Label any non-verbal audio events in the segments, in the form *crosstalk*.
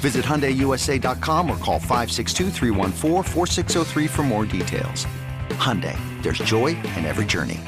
Visit HyundaiUSA.com or call 562 for more details. Hyundai, there's joy in every journey.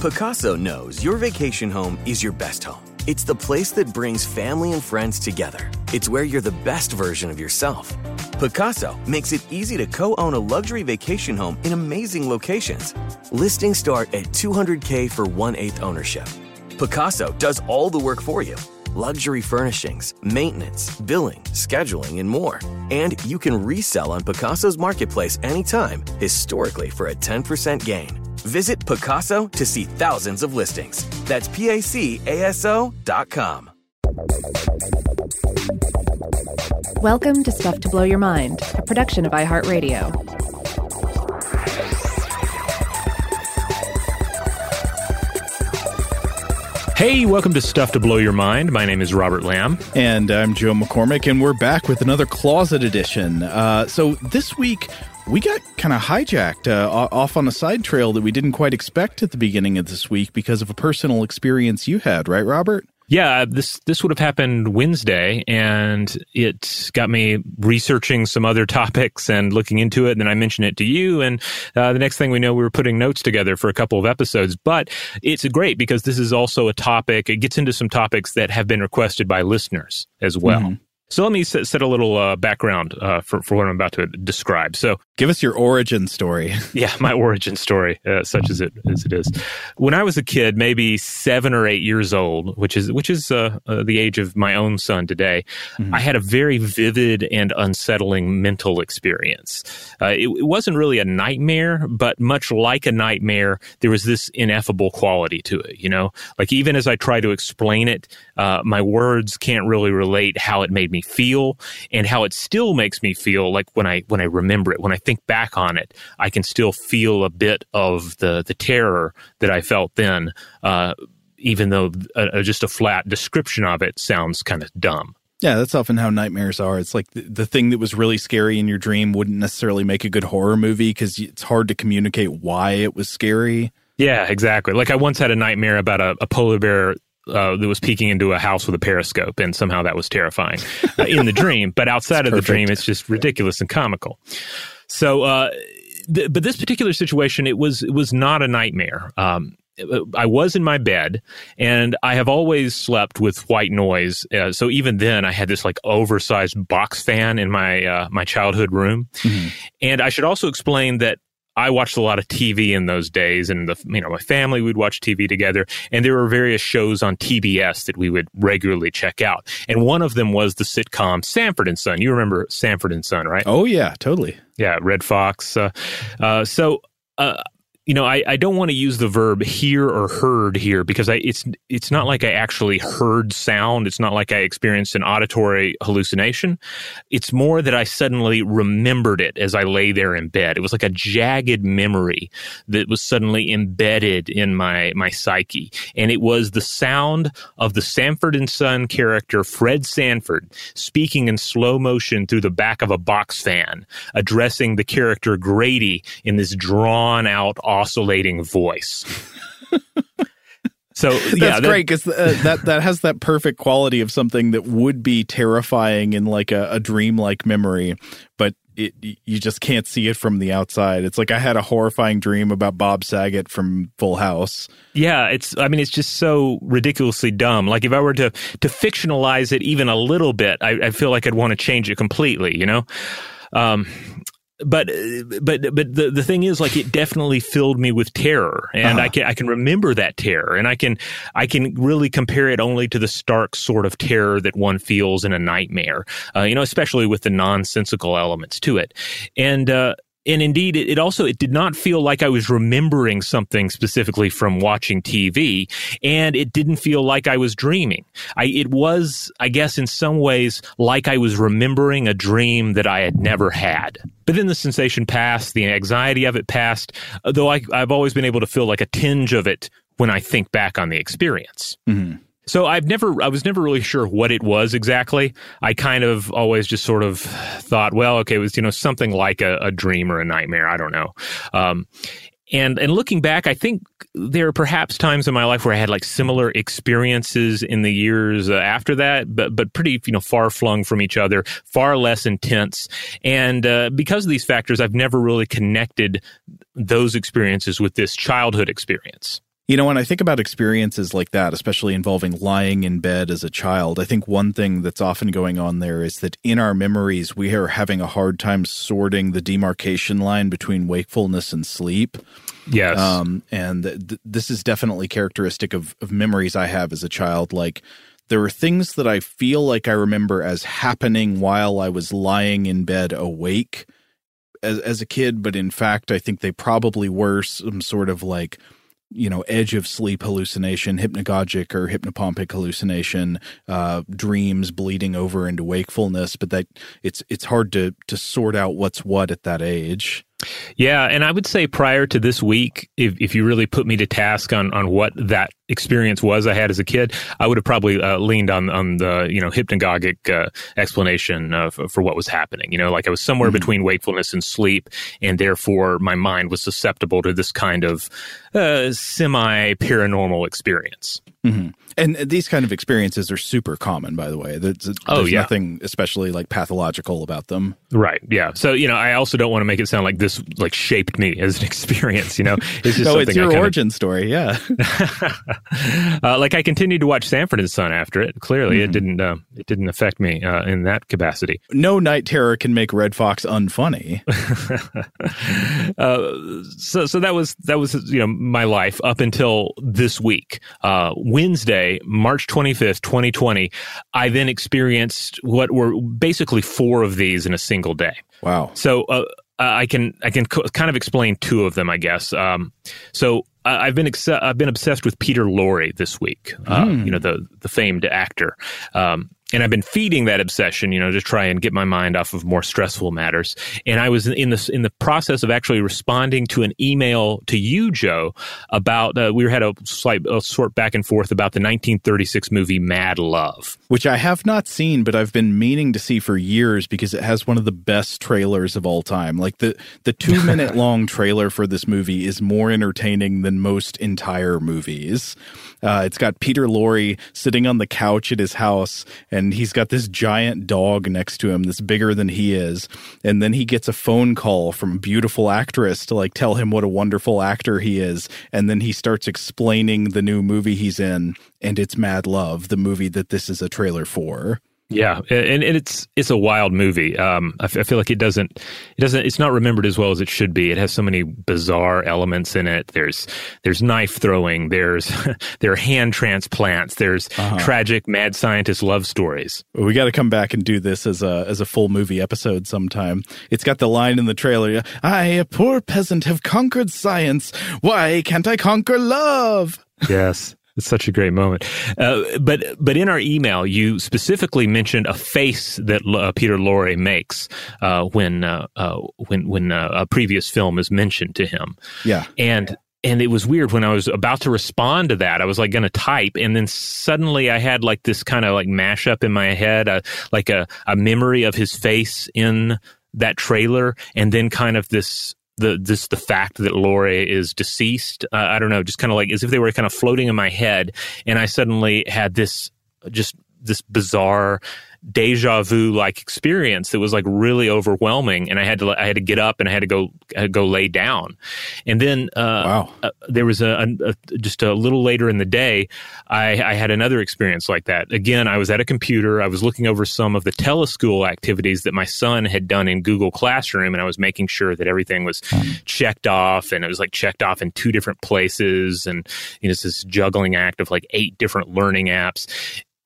Pacaso knows your vacation home is your best home. It's the place that brings family and friends together. It's where you're the best version of yourself. Pacaso makes it easy to co-own a luxury vacation home in amazing locations. Listings start at 200K for one-eighth ownership. Pacaso does all the work for you luxury furnishings, maintenance, billing, scheduling, and more. And you can resell on Pacaso's marketplace anytime, historically for a 10% gain. Visit Pacaso to see thousands of listings. That's PACASO dot com. Welcome to Stuff to Blow Your Mind, a production of iHeartRadio. Hey, welcome to Stuff to Blow Your Mind. My name is Robert Lamb. And I'm Joe McCormick, and we're back with another Closet Edition. Uh, so this week, we got kind of hijacked uh, off on a side trail that we didn't quite expect at the beginning of this week because of a personal experience you had, right, Robert? Yeah, this this would have happened Wednesday, and it got me researching some other *laughs* topics and looking into it. And then I mentioned it to you, and uh, the next thing we know, we were putting notes together for a couple of episodes. But it's great because this is also a topic. It gets into some topics that have been requested by listeners as well. Mm-hmm. So let me set, set a little uh, background uh, for, for what I'm about to describe. So give us your origin story. *laughs* yeah, my origin story, uh, such as it as it is. When I was a kid, maybe seven or eight years old, which is which is uh, uh, the age of my own son today, mm-hmm. I had a very vivid and unsettling mental experience. Uh, it, it wasn't really a nightmare, but much like a nightmare, there was this ineffable quality to it. You know, like even as I try to explain it, my words can't really relate how it made me feel and how it still makes me feel like when I when I remember it, when I think back on it, I can still feel a bit of the the terror that I felt then, uh, even though uh, just a flat description of it sounds kind of dumb. Yeah, that's often how nightmares are. It's like the, the, thing that was really scary in your dream wouldn't necessarily make a good horror movie because it's hard to communicate why it was scary. Yeah, exactly. Like I once had a nightmare about a, a polar bear uh, that was peeking into a house with a periscope, and somehow that was terrifying uh, in the dream. But outside of the dream, it's just ridiculous and comical. So, uh, th- but this particular situation, it was it was not a nightmare. Um, I was in my bed, and I have always slept with white noise. Uh, so even then, I had this like oversized box fan in my uh, my childhood room. Mm-hmm. And I should also explain that I watched a lot of TV in those days, and the you know my family would watch TV together, and there were various shows on TBS that we would regularly check out, and one of them was the sitcom Sanford and Son. You remember Sanford and Son, right? Oh yeah, totally. Yeah, Redd Foxx. Uh, uh, so. Uh, you know, I, I don't want to use the verb hear or heard here because I, it's it's not like I actually heard sound. It's not like I experienced an auditory hallucination. It's more that I suddenly remembered it as I lay there in bed. It was like a jagged memory that was suddenly embedded in my my psyche, and it was the sound of the Sanford and Son character Fred Sanford speaking in slow motion through the back of a box fan, addressing the character Grady in this drawn out oscillating voice. So *laughs* that's yeah, that, great because uh, that that has that perfect quality of something that would be terrifying in like a, a dream-like memory, but it, you just can't see it from the outside. It's like I had a horrifying dream about Bob Saget from Full House. Yeah, it's. I mean, it's just so ridiculously dumb. Like if I were to to fictionalize it even a little bit, I, I feel like I'd want to change it completely. You know. Um, but but but the the thing is like it definitely filled me with terror and uh-huh. I can I can remember that terror and I can I can really compare it only to the stark sort of terror that one feels in a nightmare uh, you know especially with the nonsensical elements to it and uh, and indeed it, also it did not feel like i was remembering something specifically from watching tv and it didn't feel like i was dreaming. I it was i guess in some ways like i was remembering a dream that i had never had. But then the sensation passed the anxiety of it passed though I, i've always been able to feel like a tinge of it when i think back on the experience. Mm-hmm. So I've never, I was never really sure what it was exactly. I kind of always just sort of thought, well, okay, it was, you know, something like a, a dream or a nightmare. I don't know. Um, and and looking back, I think there are perhaps times in my life where I had like similar experiences in the years uh, after that, but but pretty you know far flung from each other, far less intense. And uh, because of these factors, I've never really connected those experiences with this childhood experience. You know, when I think about experiences like that, especially involving lying in bed as a child, I think one thing that's often going on there is that in our memories, we are having a hard time sorting the demarcation line between wakefulness and sleep. Yes. Um, and th- this is definitely characteristic of, of memories I have as a child. Like, there are things that I feel like I remember as happening while I was lying in bed awake as, as a kid, but in fact, I think they probably were some sort of like you know edge of sleep hallucination hypnagogic or hypnopompic hallucination uh, dreams bleeding over into wakefulness but that it's it's hard to to sort out what's what at that age yeah, and I would say prior to this week, if, if you really put me to task on, on what that experience was I had as a kid, I would have probably uh, leaned on on the you know hypnagogic uh, explanation for, for, what was happening. You know, like I was somewhere mm-hmm. between wakefulness and sleep, and therefore my mind was susceptible to this kind of uh, semi paranormal experience. Mm-hmm. And these kind of experiences are super common, by the way. There's, there's oh, yeah. nothing especially like pathological about them. Right. Yeah. So, you know, I also don't want to make it sound like this like shaped me as an *laughs* experience, you know? It's just *laughs* no, it's your origin of, story. Yeah. *laughs* uh, like I continued to watch Sanford and Son after it. Clearly mm-hmm. it didn't, uh, it didn't affect me uh, in that capacity. No night terror can make Redd Foxx unfunny. Uh, so, so that was, that was, you know, my life up until this week. Wednesday, March 25th, 2020, I then experienced what were basically four of these in a single day. Wow. So uh, I can I can co- kind of explain two of them, I guess. Um, so I've been ex- I've been obsessed with Peter Lorre this week. Uh, mm. You know the the famed actor. Um, and I've been feeding that obsession, you know, to try and get my mind off of more stressful matters. And I was in the in the process of actually responding to an email to you, Joe, about uh, we had a slight a sort back and forth about the 1936 movie Mad Love, which I have not seen, but I've been meaning to see for years because it has one of the best trailers of all time. Like the the two minute *laughs* long trailer for this movie is more entertaining than most entire movies. Uh, it's got Peter Lorre sitting on the couch at his house, and he's got this giant dog next to him that's bigger than he is. And then he gets a phone call from a beautiful actress to like tell him what a wonderful actor he is. And then he starts explaining the new movie he's in, and it's Mad Love, the movie that this is a trailer for. Yeah, and, and it's it's a wild movie. Um, I, f- I feel like it doesn't it doesn't it's not remembered as well as it should be. It has so many bizarre elements in it. There's there's knife throwing. There's *laughs* there are hand transplants. There's uh-huh. tragic mad scientist love stories. We got to come back and do this as a as a full movie episode sometime. It's got the line in the trailer. I, a poor peasant, have conquered science. Why can't I conquer love? Yes. It's such a great moment. Uh, but but in our email, you specifically mentioned a face that uh, Peter Lorre makes uh, when uh, uh, when when uh, a previous film is mentioned to him. Yeah, and and it was weird when I was about to respond to that. I was like going to type, and then suddenly I had like this kind of like mashup in my head, like a a memory of his face in that trailer, and then kind of this the this the fact that Lorre is deceased. Uh, I don't know, just kind of like as if they were kind of floating in my head, and I suddenly had this just this bizarre deja vu like experience that was like really overwhelming and i had to i had to get up and i had to go go lay down. And then uh, wow. Uh, there was a, a, a, just a little later in the day I, I had another experience like that. Again i was at a computer. I was looking over some of the teleschool activities that my son had done in google classroom and i was making sure that everything was checked off and it was like checked off in two different places and you know it's this juggling act of like eight different learning apps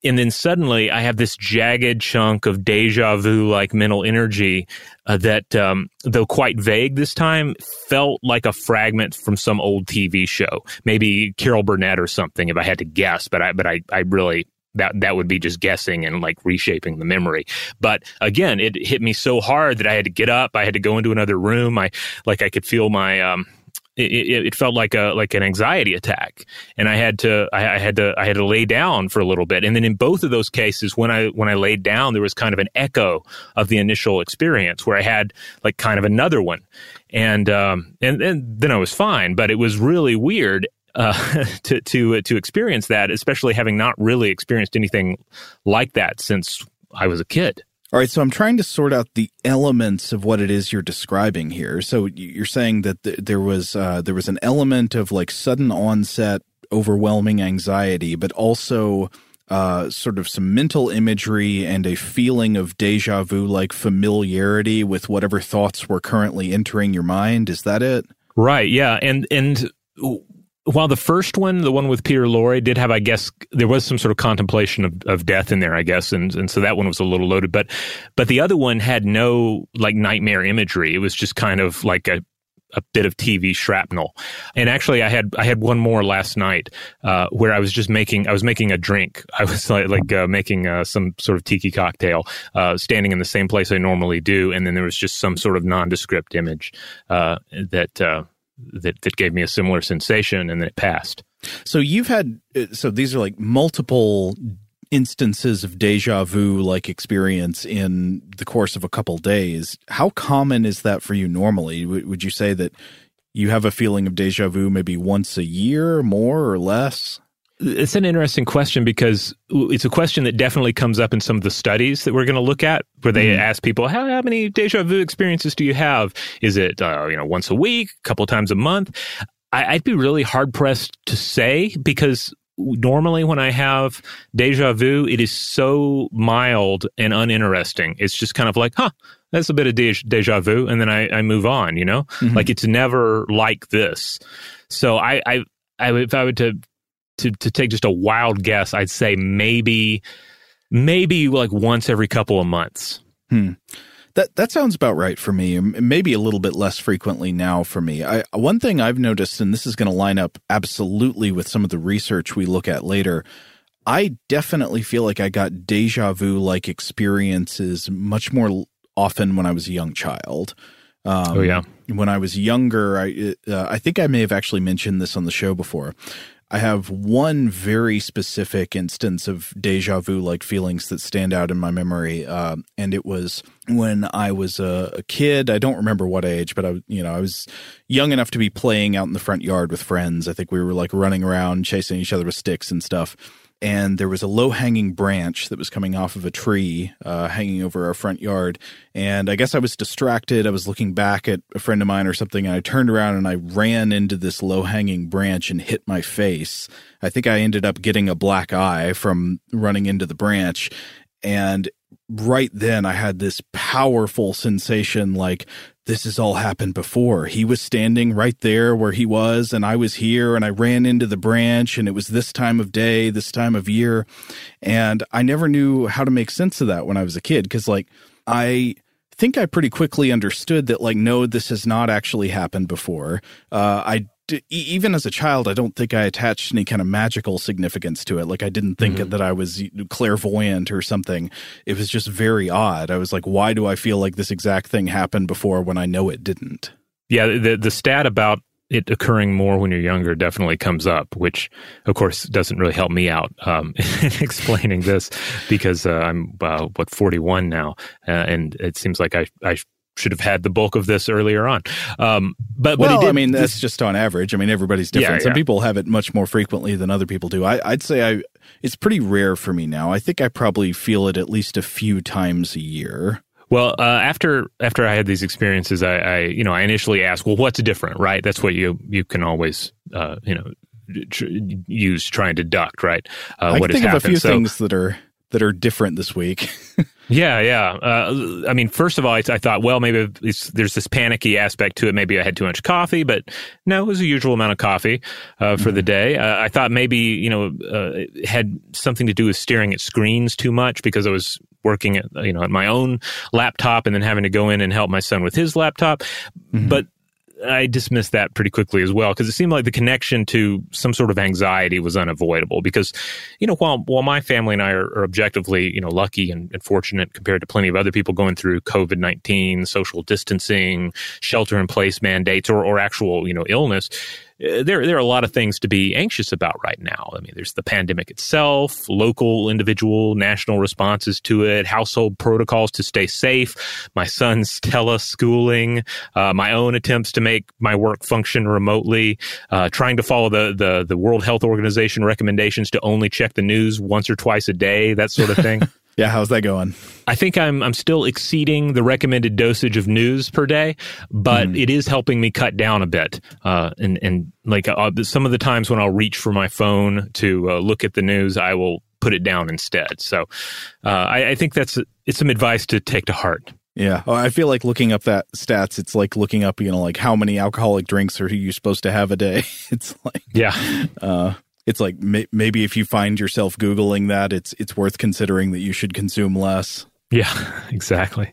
and then suddenly I have this jagged chunk of deja vu like mental energy uh, that, um, though quite vague this time, felt like a fragment from some old TV show, maybe Carol Burnett or something, if I had to guess. But I, but I, I really that that would be just guessing and like reshaping the memory. But again, it hit me so hard that I had to get up. I had to go into another room. I like I could feel my um, it, it, felt like a like an anxiety attack, and I had to I, I, had to I had to lay down for a little bit. And then in both of those cases, when I when I laid down, there was kind of an echo of the initial experience where I had like kind of another one, and um and and then I was fine. But it was really weird uh, *laughs* to to to experience that, especially having not really experienced anything like that since I was a kid. All right, so I'm trying to sort out the elements of what it is you're describing here. So you're saying that th- there was uh, there was an element of like sudden onset, overwhelming anxiety, but also uh, sort of some mental imagery and a feeling of deja vu, like familiarity with whatever thoughts were currently entering your mind. Is that it? Right. Yeah. And and while the first one, the one with Peter Lorre, did have, I guess, there was some sort of contemplation of, of death in there, I guess, and and so that one was a little loaded. But but the other one had no like nightmare imagery. It was just kind of like a a bit of TV shrapnel. And actually, I had I had one more last night uh, where I was just making I was making a drink. I was like, like uh, making uh, some sort of tiki cocktail, uh, standing in the same place I normally do, and then there was just some sort of nondescript image uh, that uh, that that gave me a similar sensation, and then it passed. So you've had uh, so these are like multiple instances of deja vu like experience in the course of a couple days. How common is that for you normally? Would you say that you have a feeling of deja vu maybe once a year, more or less? It's an interesting question because it's a question that definitely comes up in some of the studies that we're going to look at, where they mm. ask people, how, how many deja vu experiences do you have? Is it, uh, you know, once a week, a couple times a month? I, I'd be really hard pressed to say because normally when I have deja vu, it is so mild and uninteresting. It's just kind of like, huh, that's a bit of deja vu. And then I, I move on, you know, mm-hmm. like it's never like this. So I, I, I, if I were to to to take just a wild guess, I'd say maybe maybe like once every couple of months. Hmm. That that sounds about right for me. Maybe a little bit less frequently now for me. I, one thing I've noticed, and this is going to line up absolutely with some of the research we look at later. I definitely feel like I got deja vu like experiences much more often when I was a young child. Um, oh yeah. When I was younger, I uh, I think I may have actually mentioned this on the show before. I have one very specific instance of deja vu like feelings that stand out in my memory. Uh, and it was when I was a, a, kid. I don't remember what age, but I, you know, I was young enough to be playing out in the front yard with friends. I think we were like running around chasing each other with sticks and stuff and there was a low hanging branch that was coming off of a tree uh, hanging over our front yard. And I guess I was distracted. I was looking back at a friend of mine or something, and I turned around and I ran into this low hanging branch and hit my face. I think I ended up getting a black eye from running into the branch. And right then I had this powerful sensation like, this has all happened before. He was standing right there where he was, and I was here, and I ran into the branch, and it was this time of day, this time of year. And I never knew how to make sense of that when I was a kid because, like, I think I pretty quickly understood that, like, no, this has not actually happened before. Uh, I even as a child, I don't think I attached any kind of magical significance to it. Like I didn't think mm-hmm. that I was clairvoyant or something. It was just very odd. I was like, why do I feel like this exact thing happened before when I know it didn't? Yeah, the the stat about it occurring more when you're younger definitely comes up, which of course doesn't really help me out um, *laughs* in explaining this because uh, I'm uh, what 41 now, uh, and it seems like I I should have had the bulk of this earlier on. Um, but well, but did, I mean, that's just on average. I mean, everybody's different. Yeah, Some yeah. people have it much more frequently than other people do. I, would say I it's pretty rare for me now. I think I probably feel it at least a few times a year. Well, uh, after after I had these experiences, I, I, you know I initially asked, well, what's different, right? That's what you you can always uh, you know tr- use try and deduct, right? Uh, I what think of a few so, things that are that are different this week. *laughs* yeah, yeah. Uh, I mean, first of all, I, I thought, well, maybe there's this panicky aspect to it. Maybe I had too much coffee, but no, it was a usual amount of coffee uh, for mm-hmm. the day. Uh, I thought maybe you know uh, it had something to do with staring at screens too much because I was working at you know at my own laptop and then having to go in and help my son with his laptop. Mm-hmm. But I dismissed that pretty quickly as well because it seemed like the connection to some sort of anxiety was unavoidable. Because, you know, while while my family and I are, are objectively, you know, lucky and, and, fortunate compared to plenty of other people going through COVID nineteen, social distancing, shelter in place mandates, or or actual, you know, illness, there there are a lot of things to be anxious about right now. I mean, there's the pandemic itself, local, individual, national responses to it, household protocols to stay safe, my son's *laughs* teleschooling, uh, my own attempts to make my work function remotely, uh, trying to follow the, the the World Health Organization recommendations to only check the news once or twice a day, that sort of thing. *laughs* Yeah, how's that going? I think I'm I'm still exceeding the recommended dosage of news per day, but mm. it is helping me cut down a bit. Uh, and and like uh, some of the times when I'll reach for my phone to uh, look at the news, I will put it down instead. So uh, I, I, think that's it's some advice to take to heart. Yeah, oh, I feel like looking up that stats. It's like looking up, you know, like how many alcoholic drinks are you supposed to have a day? *laughs* It's like yeah, uh, it's like may- maybe if you find yourself googling that, it's it's worth considering that you should consume less. Yeah, *laughs* exactly.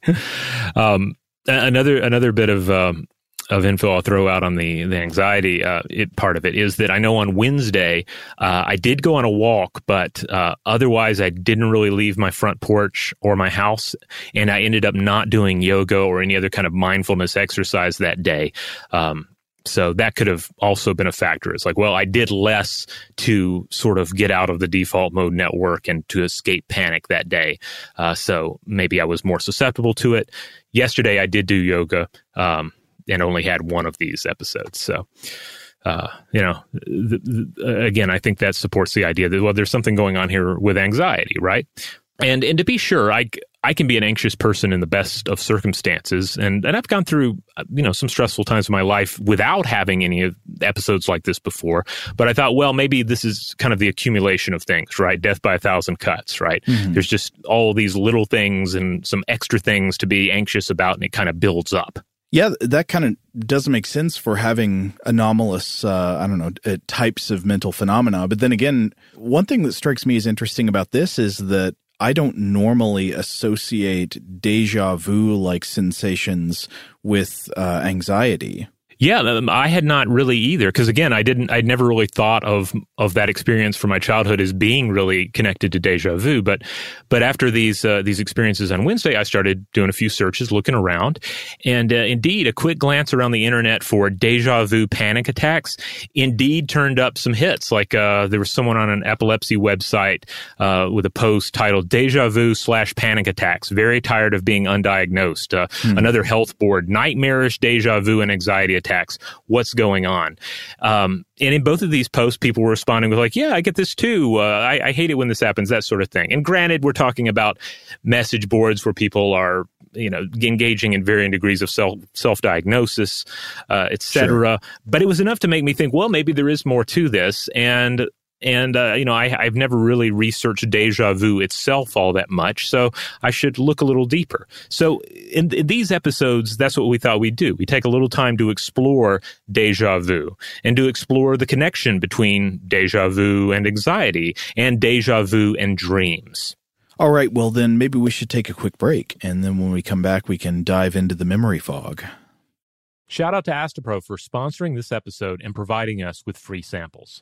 Um, another another bit of um, of info I'll throw out on the the anxiety uh, it, part of it is that I know on Wednesday uh, I did go on a walk, but uh, otherwise I didn't really leave my front porch or my house, and I ended up not doing yoga or any other kind of mindfulness exercise that day. Um, so that could have also been a factor. It's like, well, I did less to sort of get out of the default mode network and to escape panic that day. Uh, so maybe I was more susceptible to it. Yesterday, I did do yoga um, and only had one of these episodes. So. Uh, you know, the, the, again, I think that supports the idea that well, there's something going on here with anxiety, right? And and to be sure, I I can be an anxious person in the best of circumstances, and and I've gone through you know some stressful times in my life without having any episodes like this before. But I thought, well, maybe this is kind of the accumulation of things, right? Death by a thousand cuts, right? Mm-hmm. There's just all these little things and some extra things to be anxious about, and it kind of builds up. Yeah, that kind of doesn't make sense for having anomalous, uh, I don't know, uh, types of mental phenomena. But then again, one thing that strikes me as interesting about this is that I don't normally associate deja vu like sensations with uh, anxiety. Yeah, I had not really either because again, I didn't. I'd never really thought of of that experience from my childhood as being really connected to deja vu. But but after these uh, these experiences on Wednesday, I started doing a few searches, looking around, and uh, indeed, a quick glance around the internet for deja vu panic attacks indeed turned up some hits. Like uh, there was someone on an epilepsy website uh, with a post titled "Deja vu slash panic attacks." Very tired of being undiagnosed. Hmm. Another health board: nightmarish deja vu and anxiety attacks. What's going on? Um, and in both of these posts, people were responding with like, "Yeah, I get this too. Uh, I, I hate it when this happens." That sort of thing. And granted, we're talking about message boards where people are you know engaging in varying degrees of self self diagnosis, uh, etc. Sure. But it was enough to make me think, well, maybe there is more to this. And and uh, you know I, have never really researched deja vu itself all that much so i should look a little deeper. So in, in, these episodes that's what we thought we'd do. We take a little time to explore deja vu and to explore the connection between deja vu and anxiety and deja vu and dreams. All right well then maybe we should take a quick break and then when we come back we can dive into the memory fog. Shout out to astepro for sponsoring this episode and providing us with free samples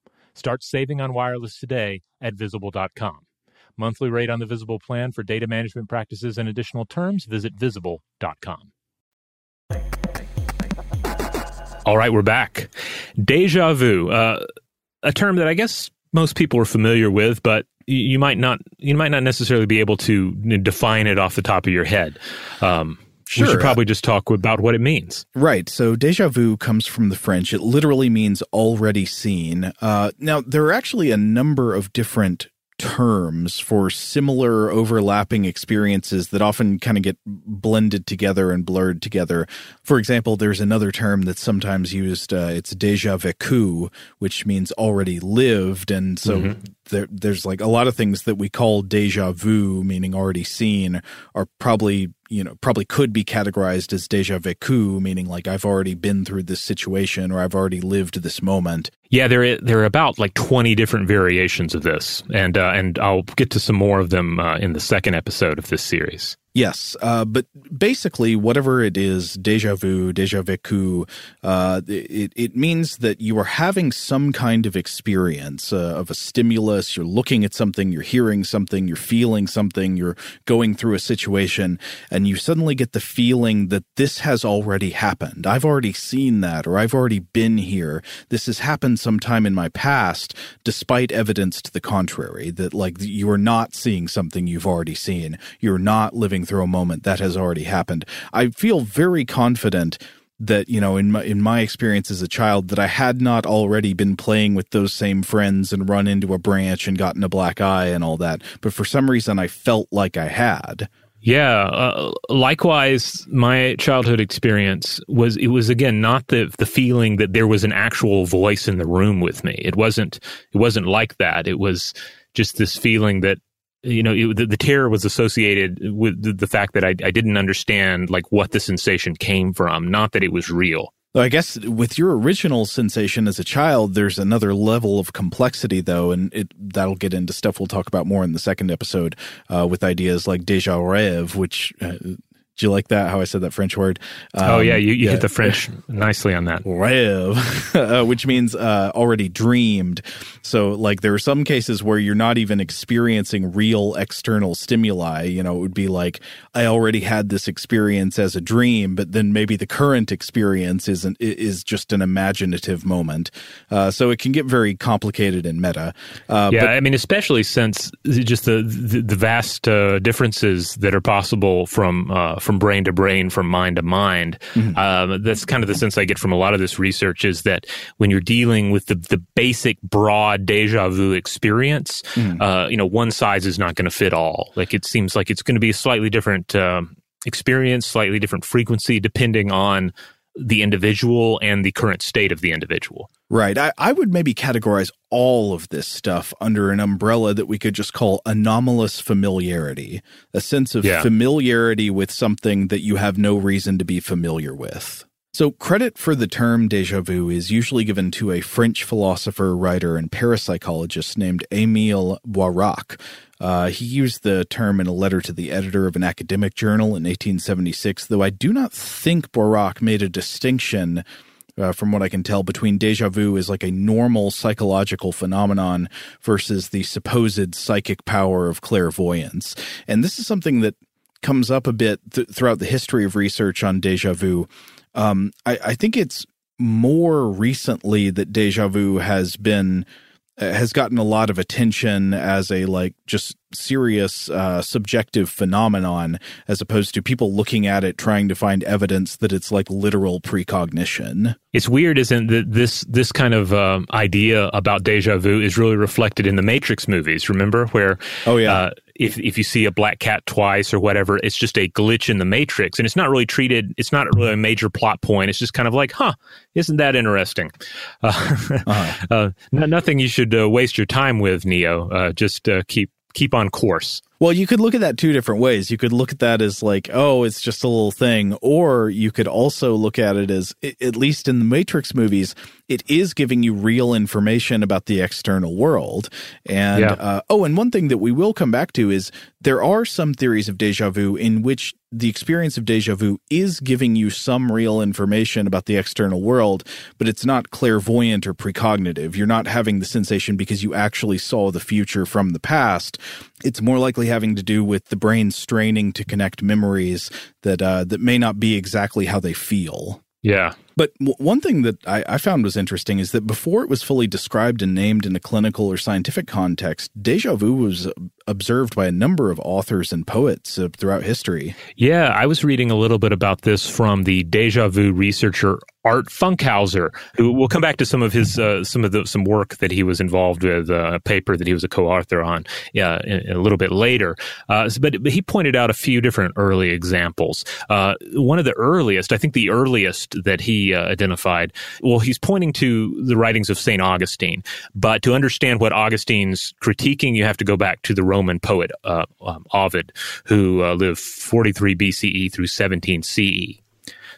Start saving on wireless today at visible.com. Monthly rate on the Visible plan for data management practices and additional terms, visit visible.com. All right, we're back. Deja vu, uh, a term that I guess most people are familiar with, but you might not you might not necessarily be able to define it off the top of your head. Um, Sure. We should probably just talk about what it means. Right. So deja vu comes from the French. It literally means already seen. Uh, now, there are actually a number of different terms for similar overlapping experiences that often kind of get blended together and blurred together. For example, there's another term that's sometimes used. Uh, it's déjà vécu, which means already lived, and so mm-hmm. there, there's like a lot of things that we call déjà vu, meaning already seen, are probably you know probably could be categorized as déjà vécu, meaning like I've already been through this situation or I've already lived this moment. Yeah, there there are about like twenty different variations of this, and uh, and I'll get to some more of them uh, in the second episode of this series. Yes, uh, but basically, whatever it is, déjà vu, déjà vécu, uh, it, it means that you are having some kind of experience uh, of a stimulus. You're looking at something, you're hearing something, you're feeling something, you're going through a situation, and you suddenly get the feeling that this has already happened. I've already seen that, or I've already been here. This has happened sometime in my past, despite evidence to the contrary, that like you are not seeing something you've already seen. You're not living through a moment that has already happened. I feel very confident that you know in my in my experience as a child that I had not already been playing with those same friends and run into a branch and gotten a black eye and all that. But for some reason I felt like I had. Yeah uh, likewise my childhood experience was it was again not the the feeling that there was an actual voice in the room with me. It wasn't it wasn't like that. It was just this feeling that you know, it, the, the, terror was associated with the, the fact that I, I, didn't understand like what the sensation came from, not that it was real. I guess with your original sensation as a child, there's another level of complexity, though, and it that'll get into stuff we'll talk about more in the second episode uh, with ideas like déjà rêve, which uh, do you like that? How I said that French word? Um, oh yeah, you, you yeah. hit the French nicely on that. Rêve, uh, *laughs* which means uh, already dreamed. So like there are some cases where you're not even experiencing real external stimuli. You know, it would be like I already had this experience as a dream, but then maybe the current experience isn't is just an imaginative moment. Uh, so it can get very complicated and meta. Uh, yeah, but, I mean, especially since just the the, the vast uh, differences that are possible from uh, from brain to brain, from mind to mind. Mm-hmm. Um, that's kind of the sense I get from a lot of this research is that when you're dealing with the, the basic broad deja vu experience, mm-hmm. uh, you know, one size is not going to fit all. Like it seems like it's going to be a slightly different uh, experience, slightly different frequency, depending on the individual and the current state of the individual. Right. I, I would maybe categorize all of this stuff under an umbrella that we could just call anomalous familiarity, a sense of yeah. familiarity with something that you have no reason to be familiar with. So, credit for the term deja vu is usually given to a French philosopher, writer, and parapsychologist named Émile Boirac. Uh, he used the term in a letter to the editor of an academic journal in 1876, though I do not think Boirac made a distinction. Uh, from what I can tell, between deja vu as like a normal psychological phenomenon versus the supposed psychic power of clairvoyance. And this is something that comes up a bit th- throughout the history of research on deja vu. Um, I, I think it's more recently that deja vu has been has gotten a lot of attention as a like just serious uh, subjective phenomenon as opposed to people looking at it trying to find evidence that it's like literal precognition. It's weird isn't it this this kind of uh, idea about deja vu is really reflected in the matrix movies remember where oh yeah. uh, if if you see a black cat twice or whatever it's just a glitch in the matrix and it's not really treated it's not really a major plot point it's just kind of like huh isn't that interesting uh, *laughs* uh-huh. Uh, nothing you should uh, waste your time with neo just keep keep on course. Well, you could look at that two different ways. You could look at that as like, oh, it's just a little thing, or you could also look at it as, at least in the Matrix movies, it is giving you real information about the external world. And yeah. uh, oh, and one thing that we will come back to is there are some theories of deja vu in which the experience of deja vu is giving you some real information about the external world, but it's not clairvoyant or precognitive. You're not having the sensation because you actually saw the future from the past. It's more likely having to do with the brain straining to connect memories that uh, that may not be exactly how they feel. Yeah. But w- one thing that I, I, found was interesting is that before it was fully described and named in a clinical or scientific context, deja vu was observed by a number of authors and poets uh, throughout history. Yeah, I was reading a little bit about this from the deja vu researcher Art Funkhouser, who we'll come back to some of his uh, some of the some work that he was involved with, uh, a paper that he was a co-author on, yeah, a little bit later. Uh, but, but he pointed out a few different early examples. Uh, one of the earliest, I think, the earliest that he uh, identified. Well, he's pointing to the writings of Saint Augustine, but to understand what Augustine's critiquing, you have to go back to the Roman poet uh, um, Ovid, who lived 43 BCE through 17 CE.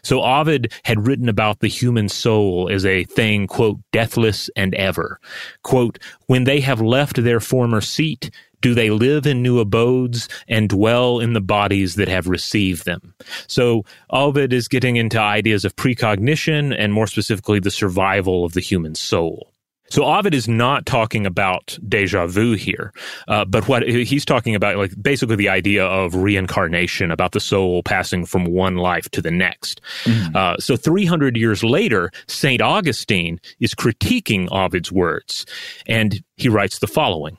So Ovid had written about the human soul as a thing, quote, deathless and ever. Quote, when they have left their former seat, do they live in new abodes and dwell in the bodies that have received them? So Ovid is getting into ideas of precognition and more specifically the survival of the human soul. So Ovid is not talking about deja vu here, uh, but what he's talking about, like basically the idea of reincarnation, about the soul passing from one life to the next. Mm-hmm. Uh, so 300 years later, Saint Augustine is critiquing Ovid's words, and he writes the following.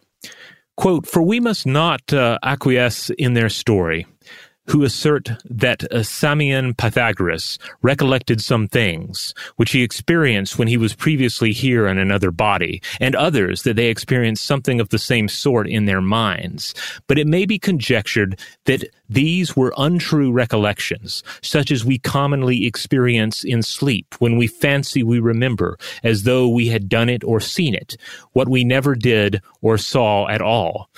Quote, for we must not uh, acquiesce in their story, who assert that uh, a Samian Pythagoras recollected some things which he experienced when he was previously here in another body, and others that they experienced something of the same sort in their minds. But it may be conjectured that these were untrue recollections, such as we commonly experience in sleep when we fancy we remember, as though we had done it or seen it, what we never did or saw at all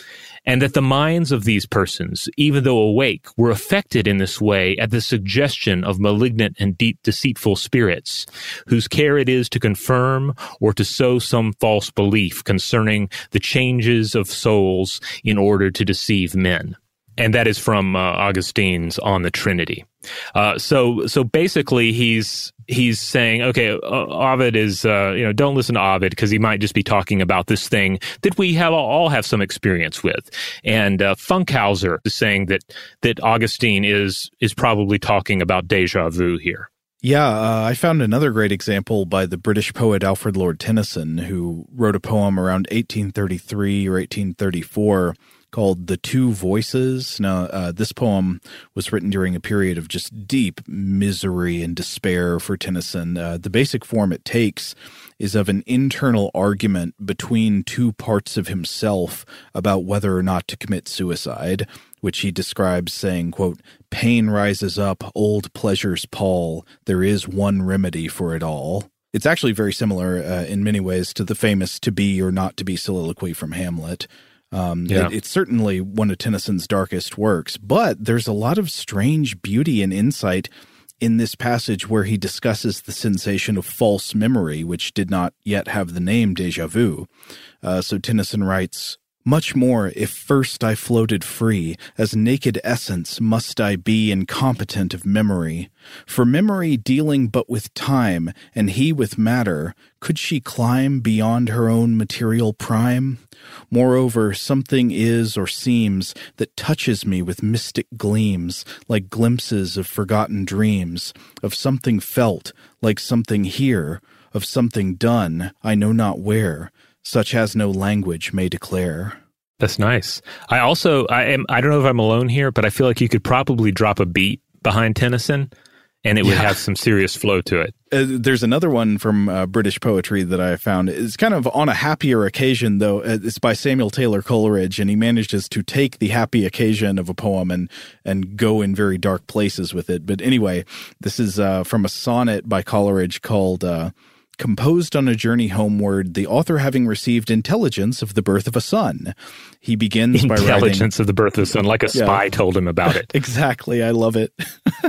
and that the minds of these persons, even though awake, were affected in this way at the suggestion of malignant and deep deceitful spirits, whose care it is to confirm or to sow some false belief concerning the changes of souls in order to deceive men and that is from uh, Augustine's On the Trinity. Uh, so so basically, he's he's saying, okay, uh, Ovid is uh, you know don't listen to Ovid because he might just be talking about this thing that we have all have some experience with. And uh, Funkhouser is saying that that Augustine is is probably talking about deja vu here. Yeah, uh, I found another great example by the British poet Alfred Lord Tennyson, who wrote a poem around 1833 or 1834 called The Two Voices. Now, uh, this poem was written during a period of just deep misery and despair for Tennyson. Uh, the basic form it takes is of an internal argument between two parts of himself about whether or not to commit suicide which he describes saying quote pain rises up old pleasures pall there is one remedy for it all it's actually very similar uh, in many ways to the famous to be or not to be soliloquy from hamlet um, yeah. It, it's certainly one of Tennyson's darkest works, but there's a lot of strange beauty and insight in this passage where he discusses the sensation of false memory, which did not yet have the name deja vu. Uh, so Tennyson writes, much more, if first I floated free, as naked essence must I be incompetent of memory. For memory dealing but with time, and he with matter, could she climb beyond her own material prime? Moreover, something is or seems that touches me with mystic gleams, like glimpses of forgotten dreams, of something felt, like something here, of something done, I know not where, such as no language may declare. That's nice. I also I am I don't know if I'm alone here, but I feel like you could probably drop a beat behind Tennyson and it would yeah. have some serious flow to it. Uh, there's another one from uh, British poetry that I found. It's kind of on a happier occasion, though. Uh, it's by Samuel Taylor Coleridge, and he manages to take the happy occasion of a poem and and go in very dark places with it. But anyway, this is uh, from a sonnet by Coleridge called uh, composed on a journey homeward, the author having received intelligence of the birth of a son. He begins by writing intelligence of the birth of a son, like a spy yeah. told him about it. *laughs* exactly, I love it.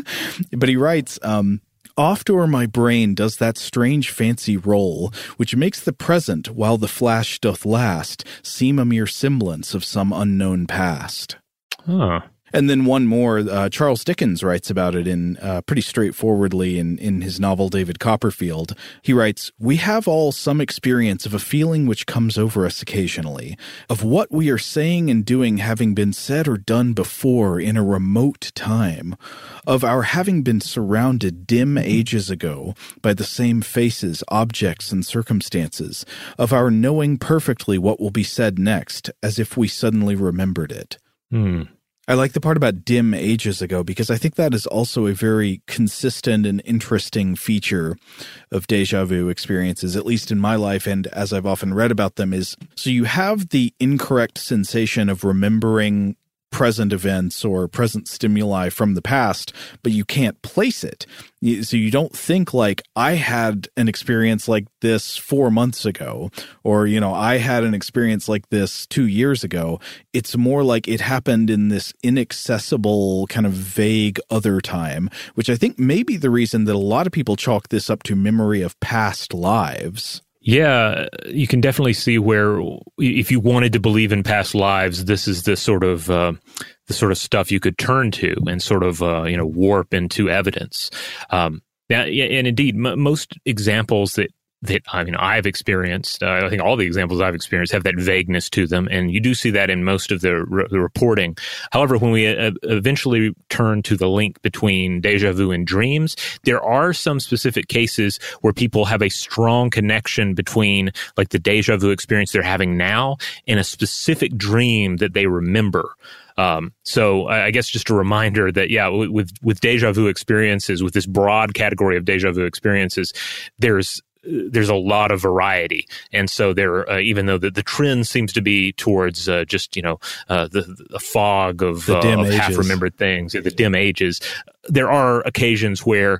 *laughs* but he writes, um, Oft o'er my brain does that strange fancy roll, which makes the present, while the flash doth last, seem a mere semblance of some unknown past. Huh. And then one more, uh, Charles Dickens writes about it in uh, pretty straightforwardly in, in his novel David Copperfield. He writes, We have all some experience of a feeling which comes over us occasionally, of what we are saying and doing having been said or done before in a remote time, of our having been surrounded dim ages ago by the same faces, objects, and circumstances, of our knowing perfectly what will be said next, as if we suddenly remembered it. Hmm. I like the part about dim ages ago because I think that is also a very consistent and interesting feature of deja vu experiences, at least in my life. And as I've often read about them, is so you have the incorrect sensation of remembering present events or present stimuli from the past, but you can't place it. So you don't think like I had an experience like this four months ago, or, you know, I had an experience like this two years ago. It's more like it happened in this inaccessible kind of vague other time, which I think may be the reason that a lot of people chalk this up to memory of past lives. Yeah, you can definitely see where if you wanted to believe in past lives, this is the sort of uh, the sort of stuff you could turn to and sort of uh, you know warp into evidence. Um, and indeed, m- most examples that that I mean I've experienced. Uh, I think all the examples I've experienced have that vagueness to them, and you do see that in most of the, re- the reporting. However, when we uh, eventually turn to the link between deja vu and dreams, there are some specific cases where people have a strong connection between like the deja vu experience they're having now and a specific dream that they remember. Um, so I guess just a reminder that yeah, with with deja vu experiences, with this broad category of deja vu experiences, there's there's a lot of variety, and so there, uh, even though the, the trend seems to be towards uh, just you know uh, the, the fog of, uh, of half remembered things, the dim ages, there are occasions where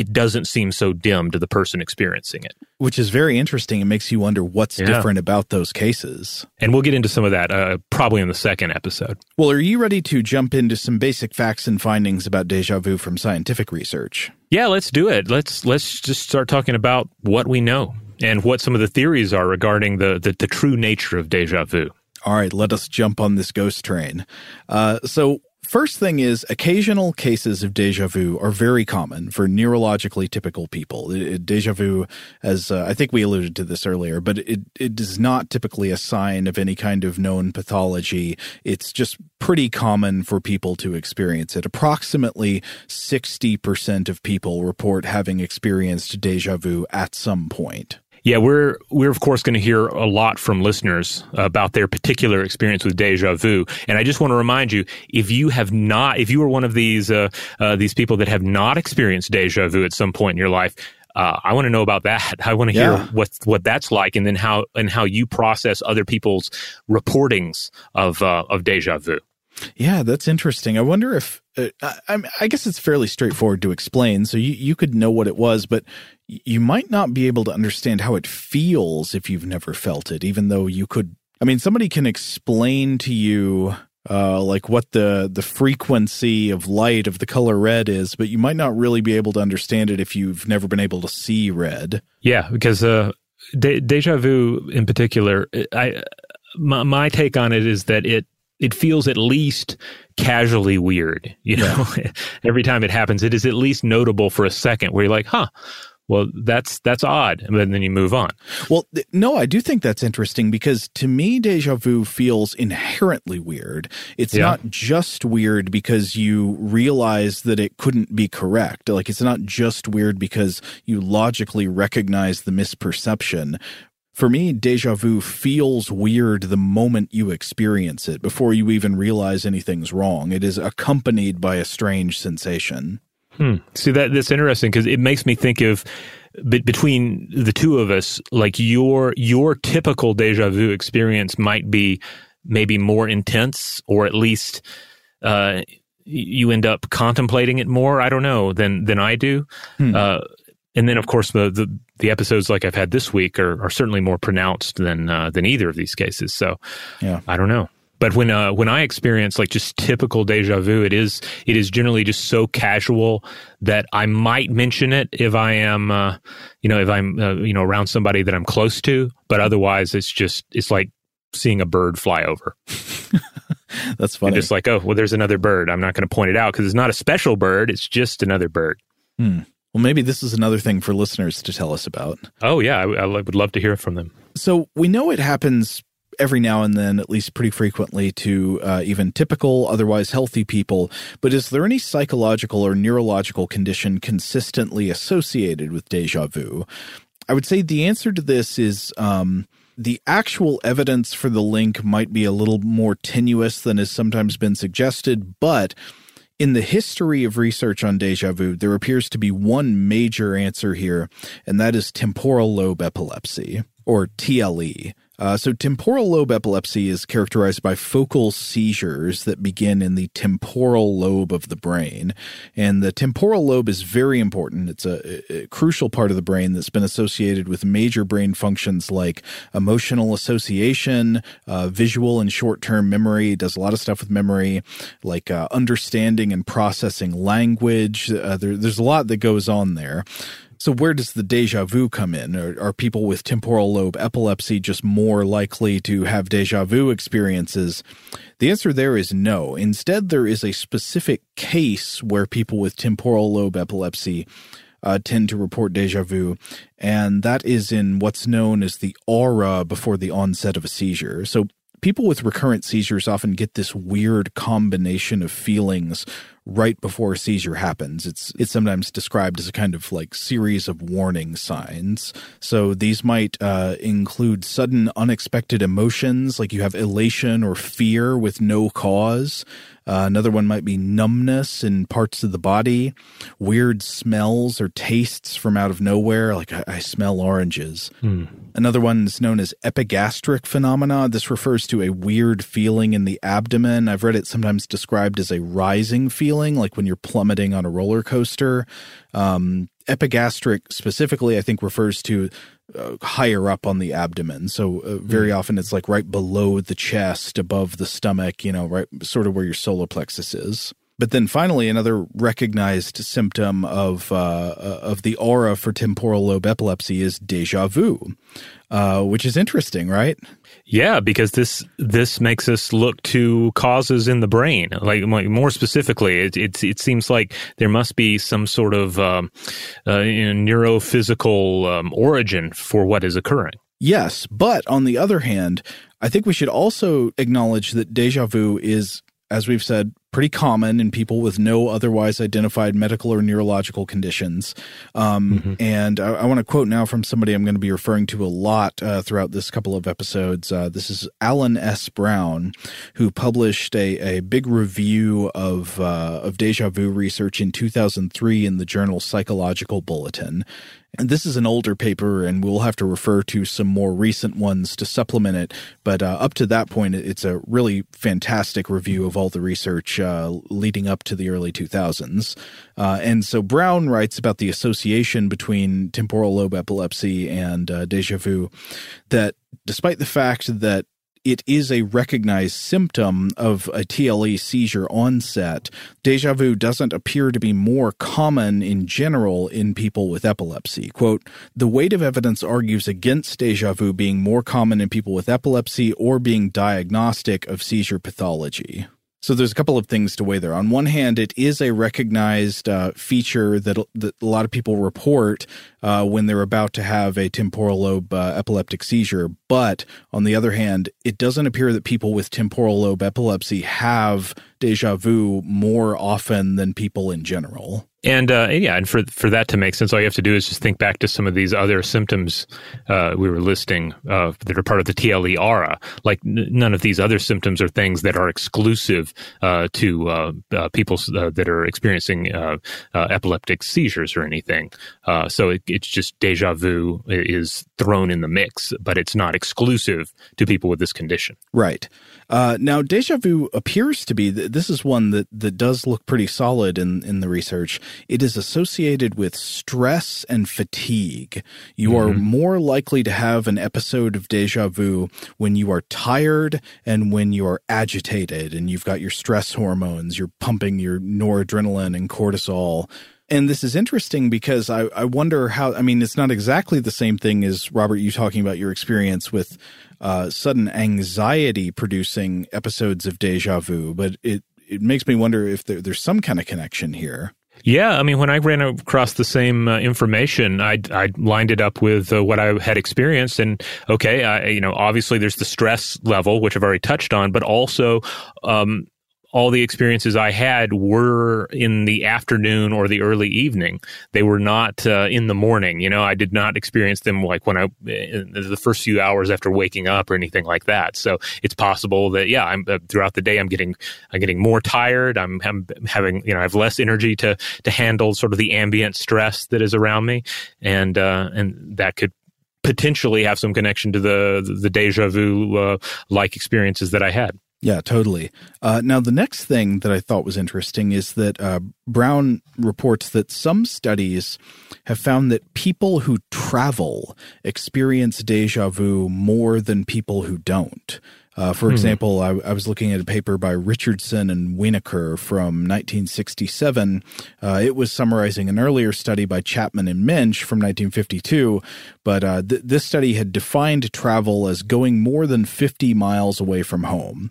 it doesn't seem so dim to the person experiencing it. Which is very interesting. It makes you wonder what's yeah. different about those cases. And we'll get into some of that uh, probably in the second episode. Well, are you ready to jump into some basic facts and findings about deja vu from scientific research? Yeah, let's do it. Let's let's just start talking about what we know and what some of the theories are regarding the the, the true nature of deja vu. All right, let us jump on this ghost train. Uh, so, First thing is, occasional cases of deja vu are very common for neurologically typical people. Deja vu, as uh, I think we alluded to this earlier, but it, it is not typically a sign of any kind of known pathology. It's just pretty common for people to experience it. Approximately 60% of people report having experienced deja vu at some point. Yeah, we're we're of course going to hear a lot from listeners about their particular experience with deja vu, and I just want to remind you: if you have not, if you are one of these uh, uh, these people that have not experienced deja vu at some point in your life, uh, I want to know about that. *laughs* I want to hear yeah. what what that's like, and then how and how you process other people's reportings of uh, of deja vu. Yeah, that's interesting. I wonder if uh, I, I, guess it's fairly straightforward to explain. So you you could know what it was, but you might not be able to understand how it feels if you've never felt it. Even though you could, I mean, somebody can explain to you uh, like what the the frequency of light of the color red is, but you might not really be able to understand it if you've never been able to see red. Yeah, because uh, de- deja vu in particular, I my, my take on it is that it it feels at least casually weird. You know, yeah. *laughs* every time it happens, it is at least notable for a second where you're like, huh, well, that's that's odd, and then you move on. Well, th- no, I do think that's interesting because to me, deja vu feels inherently weird. It's yeah. not just weird because you realize that it couldn't be correct. Like it's not just weird because you logically recognize the misperception. For me, deja vu feels weird the moment you experience it, before you even realize anything's wrong. It is accompanied by a strange sensation. Hmm. See that that's interesting because it makes me think of between the two of us, like your your typical deja vu experience might be maybe more intense, or at least uh, you end up contemplating it more. I don't know than than I do. Hmm. Uh, and then, of course, the, the, the episodes like I've had this week are, are certainly more pronounced than uh, than either of these cases. So, yeah, I don't know. But when uh, when I experience like just typical deja vu, it is it is generally just so casual that I might mention it if I am, uh, you know, if I'm uh, you know around somebody that I'm close to. But otherwise, it's just it's like seeing a bird fly over. *laughs* That's funny. And just like, oh, well, there's another bird. I'm not going to point it out because it's not a special bird. It's just another bird. Hmm. Well, maybe this is another thing for listeners to tell us about. Oh, yeah. I, I would love to hear from them. So we know it happens every now and then, at least pretty frequently, to uh, even typical, otherwise healthy people. But is there any psychological or neurological condition consistently associated with deja vu? I would say the answer to this is um, the actual evidence for the link might be a little more tenuous than has sometimes been suggested, but in the history of research on deja vu, there appears to be one major answer here, and that is temporal lobe epilepsy, or TLE. Uh, so, temporal lobe epilepsy is characterized by focal seizures that begin in the temporal lobe of the brain. And the temporal lobe is very important. It's a, a crucial part of the brain that's been associated with major brain functions like emotional association, uh, visual and short term memory. It does a lot of stuff with memory, like uh, understanding and processing language. Uh, there, there's a lot that goes on there. So, where does the deja vu come in? Are, are, people with temporal lobe epilepsy just more likely to have deja vu experiences? The answer there is no. Instead, there is a specific case where people with temporal lobe epilepsy uh, tend to report deja vu, and that is in what's known as the aura before the onset of a seizure. So, people with recurrent seizures often get this weird combination of feelings right before a seizure happens. It's it's sometimes described as a kind of like series of warning signs. So these might uh, include sudden unexpected emotions, like you have elation or fear with no cause. Uh, another one might be numbness in parts of the body, weird smells or tastes from out of nowhere, like I, I smell oranges. Hmm. Another one is known as epigastric phenomena. This refers to a weird feeling in the abdomen. I've read it sometimes described as a rising feeling, like when you're plummeting on a roller coaster. Um, epigastric specifically, I think, refers to uh, higher up on the abdomen. So uh, very mm. often it's like right below the chest, above the stomach, you know, right sort of where your solar plexus is. But then finally, another recognized symptom of uh, uh, of the aura for temporal lobe epilepsy is deja vu, uh, which is interesting, right? Yeah, because this this makes us look to causes in the brain. Like more specifically, it it, it seems like there must be some sort of um, uh, neurophysical um, origin for what is occurring. Yes, but on the other hand, I think we should also acknowledge that deja vu is as we've said, pretty common in people with no otherwise identified medical or neurological conditions. Um, mm-hmm. And I, I want to quote now from somebody I'm going to be referring to a lot uh, throughout this couple of episodes. Uh, this is Alan S. Brown, who published a, a big review of uh, of deja vu research in 2003 in the journal Psychological Bulletin. And this is an older paper, and we'll have to refer to some more recent ones to supplement it. But uh, up to that point, it's a really fantastic review of all the research uh, leading up to the early 2000s. Uh, and so Brown writes about the association between temporal lobe epilepsy and uh, deja vu, that despite the fact that it is a recognized symptom of a TLE seizure onset. Deja vu doesn't appear to be more common in general in people with epilepsy. Quote, the weight of evidence argues against deja vu being more common in people with epilepsy or being diagnostic of seizure pathology. So there's a couple of things to weigh there. On one hand, it is a recognized uh, feature that, that a lot of people report uh, when they're about to have a temporal lobe uh, epileptic seizure. But on the other hand, it doesn't appear that people with temporal lobe epilepsy have deja vu more often than people in general. And uh, yeah, and for for that to make sense, all you have to do is just think back to some of these other symptoms uh, we were listing uh, that are part of the TLE aura. Like n- none of these other symptoms are things that are exclusive uh, to uh, uh, people that are experiencing epileptic seizures or anything. so it, it's just deja vu is thrown in the mix, but it's not exclusive to people with this condition. Right. Uh, now, deja vu appears to be this is one that, that does look pretty solid in, in the research. It is associated with stress and fatigue. You mm-hmm. are more likely to have an episode of deja vu when you are tired and when you are agitated and you've got your stress hormones, you're pumping your noradrenaline and cortisol And this is interesting because I, I wonder how, I mean, it's not exactly the same thing as Robert, you talking about your experience with uh, sudden anxiety producing episodes of deja vu, but it, it makes me wonder if there, there's some kind of connection here. Yeah, I mean, when I ran across the same uh, information, I, I lined it up with uh, what I had experienced, and okay, I, you know, obviously there's the stress level, which I've already touched on, but also um, all the experiences I had were in the afternoon or the early evening. They were not uh, in the morning. You know, I did not experience them like when I the first few hours after waking up or anything like that. So it's possible that yeah, I'm uh, throughout the day I'm getting I'm getting more tired. I'm, I'm, having you know I have less energy to to handle sort of the ambient stress that is around me, and uh, and that could potentially have some connection to the the deja vu uh, like experiences that I had. Yeah, totally. Uh, now, the next thing that I thought was interesting is that uh, Brown reports that some studies have found that people who travel experience deja vu more than people who don't. Uh, for hmm. example, I, I, was looking at a paper by Richardson and Winokur from 1967. Uh, it was summarizing an earlier study by Chapman and Mensh from 1952, but uh, th- this study had defined travel as going more than 50 miles away from home.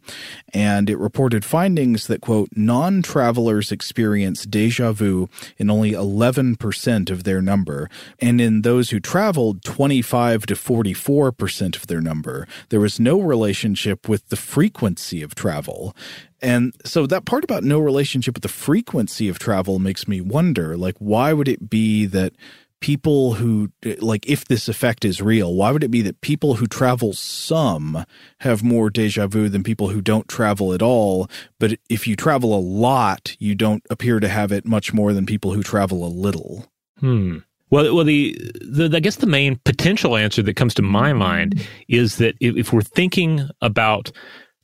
And it reported findings that, quote, non travelers experience deja vu in only 11% of their number. And in those who traveled, 25 to 44% of their number. There was no relationship relationship with the frequency of travel. And so that part about no relationship with the frequency of travel makes me wonder like, why would it be that people who, like, if this effect is real, why would it be that people who travel some have more deja vu than people who don't travel at all? But if you travel a lot, you don't appear to have it much more than people who travel a little. Hmm. Well, well, the, the I guess the main potential answer that comes to my mind is that if, if we're thinking about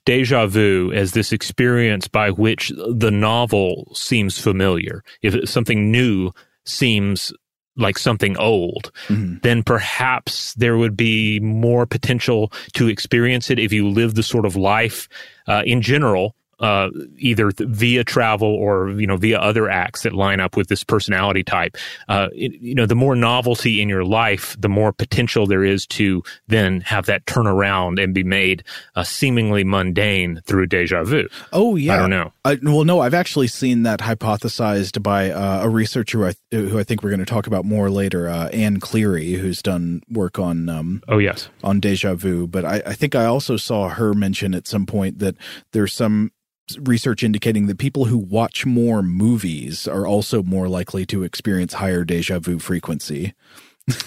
deja vu as this experience by which the novel seems familiar, if something new seems like something old, mm-hmm. then perhaps there would be more potential to experience it if you live the sort of life uh, in general uh, either th- via travel or you know via other acts that line up with this personality type. Uh, it, you know, the more novelty in your life, the more potential there is to then have that turn around and be made uh, seemingly mundane through deja vu. Oh yeah, I don't know. I, well, no, I've actually seen that hypothesized by uh, a researcher who I, who I, think we're going to talk about more later, uh, Ann Cleary, who's done work on um, oh yes on deja vu. But I, I think I also saw her mention at some point that there's some research indicating that people who watch more movies are also more likely to experience higher deja vu frequency.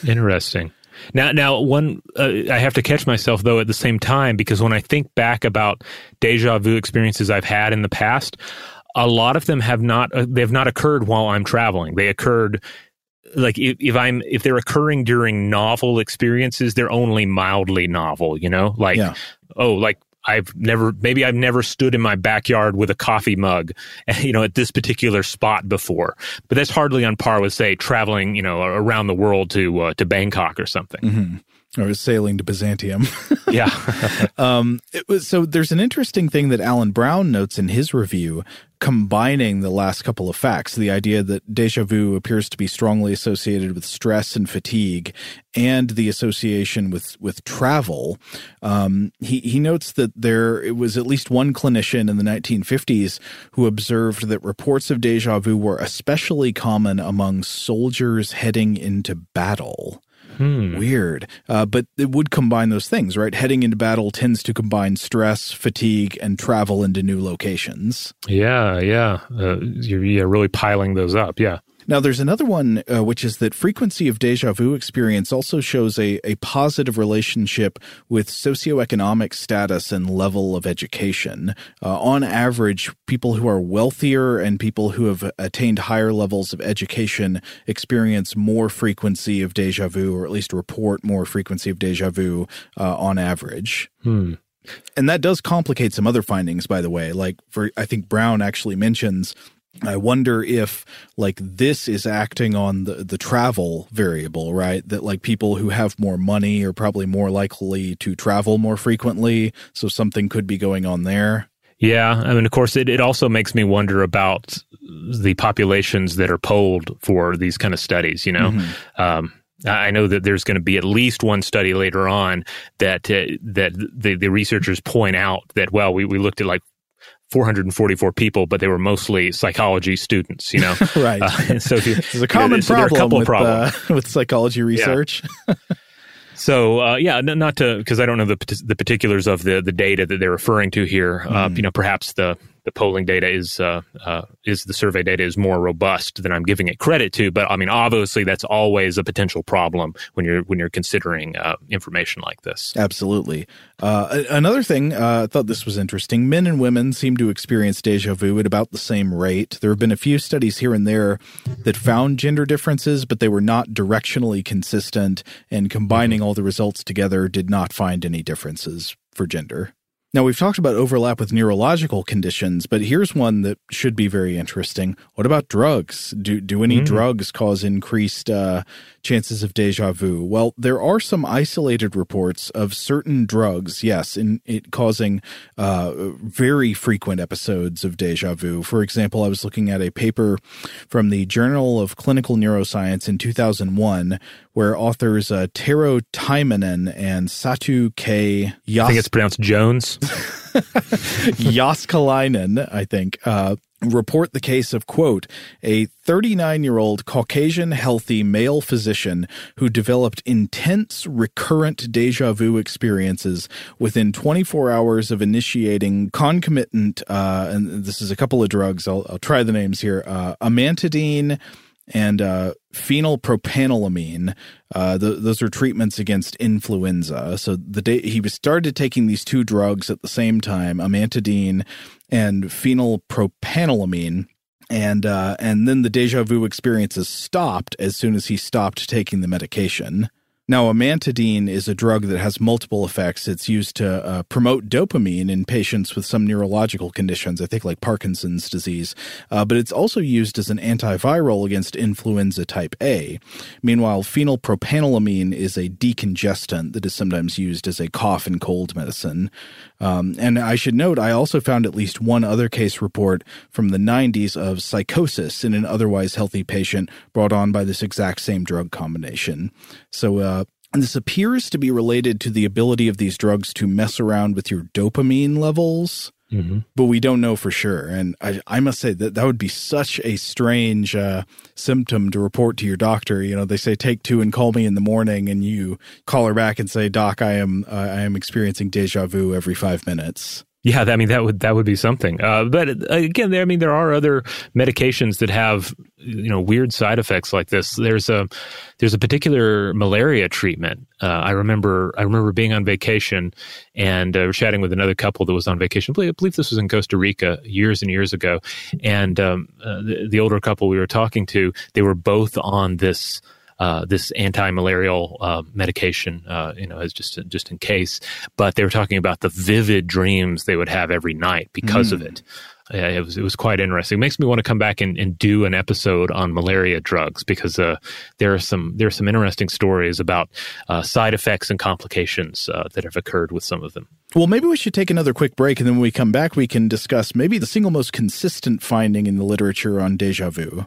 Interesting. Now, now, one uh, I have to catch myself though at the same time because when I think back about deja vu experiences I've had in the past, a lot of them have not uh, they have not occurred while I'm traveling. They occurred like if, if, I'm if they're occurring during novel experiences, they're only mildly novel. You know, like yeah. oh, like I've never, maybe I've never stood in my backyard with a coffee mug, *laughs* you know, at this particular spot before. But that's hardly on par with, say, traveling, you know, around the world to uh, to Bangkok or something. Mm-hmm or sailing to Byzantium. *laughs* yeah. *laughs* um, was, so there's an interesting thing that Alan Brown notes in his review, combining the last couple of facts the idea that deja vu appears to be strongly associated with stress and fatigue, and the association with, with travel. Um, he, he notes that there it was at least one clinician in the 1950s who observed that reports of deja vu were especially common among soldiers heading into battle. Hmm. Weird. Uh, but it would combine those things, right? Heading into battle tends to combine stress, fatigue, and travel into new locations. Yeah, yeah. Uh, you're, yeah, really piling those up. Yeah. Now, there's another one, uh, which is that frequency of deja vu experience also shows a, a positive relationship with socioeconomic status and level of education. Uh, on average, people who are wealthier and people who have attained higher levels of education experience more frequency of deja vu, or at least report more frequency of deja vu uh, on average. Hmm. And that does complicate some other findings, by the way. Like, for I think Brown actually mentions I wonder if like this is acting on the the travel variable, right? That like people who have more money are probably more likely to travel more frequently, so something could be going on there. Yeah, I mean, of course, it, it also makes me wonder about the populations that are polled for these kind of studies. You know, mm-hmm. um, I know that there's going to be at least one study later on that uh, that the, the researchers point out that well, we, we looked at like 444 people, but they were mostly psychology students, you know? *laughs* right. Uh, *laughs* so there's a common *laughs* so problem, a couple with, problems. Uh, with psychology research. Yeah. so, uh, yeah, not to, because I don't know the, the particulars of the, the data that they're referring to here. Mm. you know, perhaps the, the polling data is uh, uh, is the survey data is more robust than I'm giving it credit to. But I mean, obviously, that's always a potential problem when you're when you're considering uh, information like this. Absolutely. Uh, another thing, uh, I thought this was interesting. Men and women seem to experience deja vu at about the same rate. There have been a few studies here and there that found gender differences, but they were not directionally consistent. And combining all the results together, did not find any differences for gender. Now, we've talked about overlap with neurological conditions, but here's one that should be very interesting. What about drugs? Do, do any mm. drugs cause increased uh, chances of deja vu? Well, there are some isolated reports of certain drugs, yes, in it causing uh, very frequent episodes of deja vu. For example, I was looking at a paper from the Journal of Clinical Neuroscience in 2001 where authors uh, Tero Taiminen and Satu K. Yas- I think it's pronounced Jones. *laughs* *laughs* Jääskeläinen, I think, uh, report the case of, quote, a 39 year old Caucasian healthy male physician who developed intense recurrent deja vu experiences within 24 hours of initiating concomitant, uh, and this is a couple of drugs, I'll, I'll try the names here, uh, amantadine, and uh, phenylpropanolamine. Uh, the, those are treatments against influenza. So the day he was started taking these two drugs at the same time, amantadine and phenylpropanolamine. And uh, and then the deja vu experiences stopped as soon as he stopped taking the medication. Now, amantadine is a drug that has multiple effects. It's used to uh, promote dopamine in patients with some neurological conditions, I think like Parkinson's disease, uh, but it's also used as an antiviral against influenza type A. Meanwhile, phenylpropanolamine is a decongestant that is sometimes used as a cough and cold medicine. Um, and I should note, I also found at least one other case report from the 90s of psychosis in an otherwise healthy patient brought on by this exact same drug combination. So, uh, and this appears to be related to the ability of these drugs to mess around with your dopamine levels. Mm-hmm. But we don't know for sure. And I, I must say that that would be such a strange uh, symptom to report to your doctor. You know, they say take two and call me in the morning, and you call her back and say, "Doc, I am uh, I am experiencing deja vu every five minutes." Yeah, I mean that would that would be something. Uh, but uh, again, there, I mean there are other medications that have you know weird side effects like this. There's a there's a particular malaria treatment. Uh, I remember I remember being on vacation and uh, chatting with another couple that was on vacation. I believe, I believe this was in Costa Rica years and years ago. And um, uh, the, the older couple we were talking to, they were both on this uh, this anti-malarial uh, medication, uh, you know, as just just in case. But they were talking about the vivid dreams they would have every night because mm. of it. Yeah, it was it was quite interesting. It makes me want to come back and, and do an episode on malaria drugs because uh, there are some there are some interesting stories about uh, side effects and complications uh, that have occurred with some of them. Well, maybe we should take another quick break, and then when we come back, we can discuss maybe the single most consistent finding in the literature on deja vu.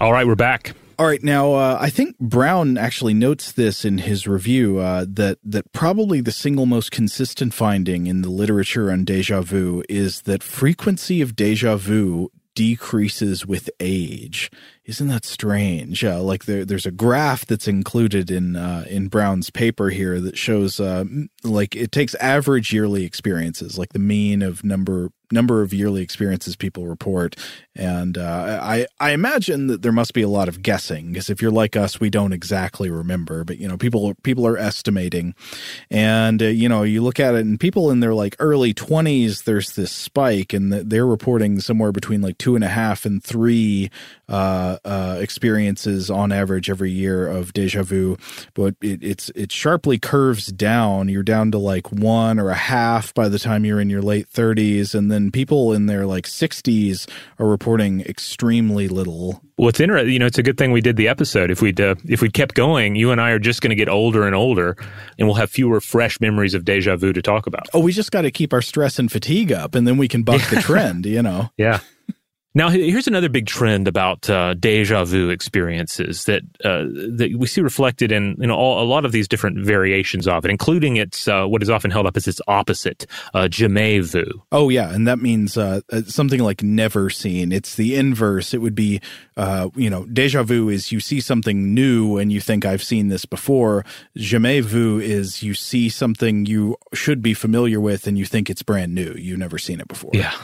All right, we're back. All right, now uh, I think Brown actually notes this in his review uh, that that probably the single most consistent finding in the literature on deja vu is that frequency of deja vu decreases with age. Isn't that strange? Uh, like there, there's a graph that's included in uh, in Brown's paper here that shows uh, like it takes average yearly experiences, like the mean of number number of yearly experiences people report, and uh, I I imagine that there must be a lot of guessing because if you're like us, we don't exactly remember, but you know people people are estimating, and uh, you know you look at it and people in their like early 20s, there's this spike, and they're reporting somewhere between like two and a half and three. Uh, uh, experiences on average every year of deja vu, but it, it's it sharply curves down. You're down to like one or a half by the time you're in your late 30s, and then people in their like 60s are reporting extremely little. What's interesting, you know, it's a good thing we did the episode. If we'd uh, if we kept going, you and I are just going to get older and older, and we'll have fewer fresh memories of deja vu to talk about. Oh, we just got to keep our stress and fatigue up, and then we can buck the *laughs* trend. You know. Yeah. Now, here's another big trend about uh, deja vu experiences that uh, that we see reflected in you know all, a lot of these different variations of it, including its uh, what is often held up as its opposite, uh, jamais vu. Oh yeah, and that means uh, uh, something like never seen. It's the inverse. It would be uh, you know deja vu is you see something new and you think I've seen this before. Jamais vu is you see something you should be familiar with and you think it's brand new. You've never seen it before. Yeah.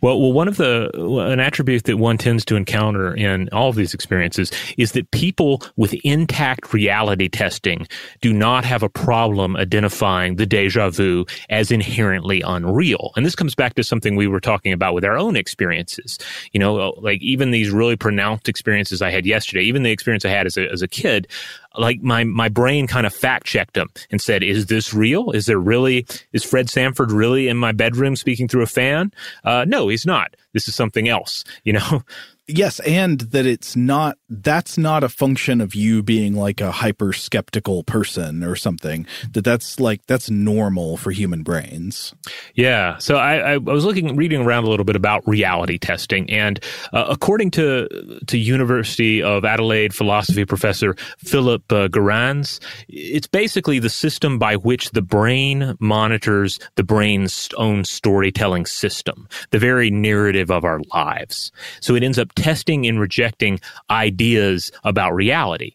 Well, well, one of the an attribute that one tends to encounter in all of these experiences is that people with intact reality testing do not have a problem identifying the deja vu as inherently unreal. And this comes back to something we were talking about with our own experiences. You know, like even these really pronounced experiences I had yesterday, even the experience I had as a as a kid, like my my brain kind of fact checked him and said, "Is this real? Is there really is Fred Sanford really in my bedroom speaking through a fan? Uh, no, he's not. This is something else." You know. *laughs* Yes, and that it's not that's not a function of you being like a hyper skeptical person or something. That that's like that's normal for human brains. Yeah. So I, I was looking reading around a little bit about reality testing, and uh, according to to University of Adelaide philosophy professor Philip uh, Gerrans, it's basically the system by which the brain monitors the brain's own storytelling system, the very narrative of our lives. So it ends up testing and rejecting ideas about reality.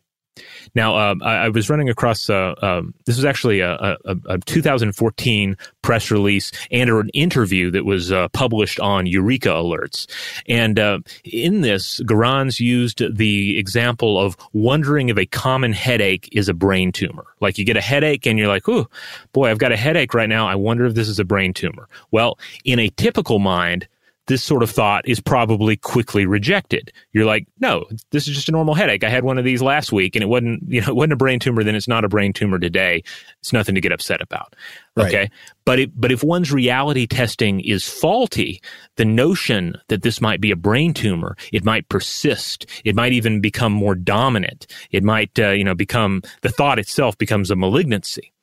Now, um, I, I, was running across uh, um, this was actually a, a, a, 2014 press release and an interview that was uh, published on Eureka Alerts. And uh, in this, Gerrans used the example of wondering if a common headache is a brain tumor. Like you get a headache and you're like, oh, boy, I've got a headache right now. I wonder if this is a brain tumor. Well, in a typical mind, this sort of thought is probably quickly rejected. You're like, no, this is just a normal headache. I had one of these last week and it wasn't, you know, it wasn't a brain tumor, then it's not a brain tumor today. It's nothing to get upset about. Okay. But it, but if one's reality testing is faulty, the notion that this might be a brain tumor, it might persist. It might even become more dominant. It might, uh, you know, become the thought itself becomes a malignancy.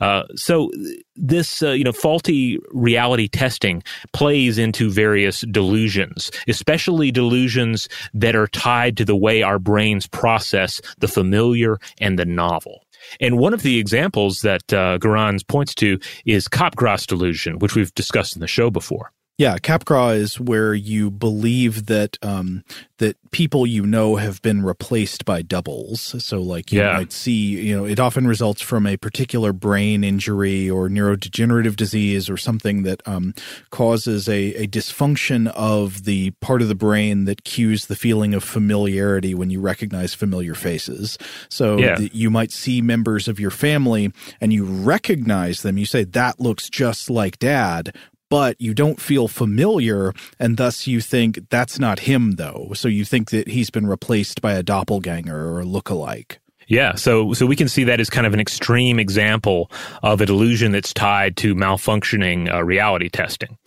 Uh, so this, uh, you know, faulty reality testing plays into various delusions, especially delusions that are tied to the way our brains process the familiar and the novel. And one of the examples that uh, Gerrans points to is Capgras delusion, which we've discussed in the show before. Yeah, Capgras is where you believe that um, that people you know have been replaced by doubles. So, like you yeah. might see, you know, it often results from a particular brain injury or neurodegenerative disease or something that um, causes a, a dysfunction of the part of the brain that cues the feeling of familiarity when you recognize familiar faces. So yeah. you might see members of your family and you recognize them. You say that looks just like dad, but you don't feel familiar, and thus you think that's not him, though. So you think that he's been replaced by a doppelganger or a look-alike. Yeah, so so we can see that as kind of an extreme example of a delusion that's tied to malfunctioning uh, reality testing.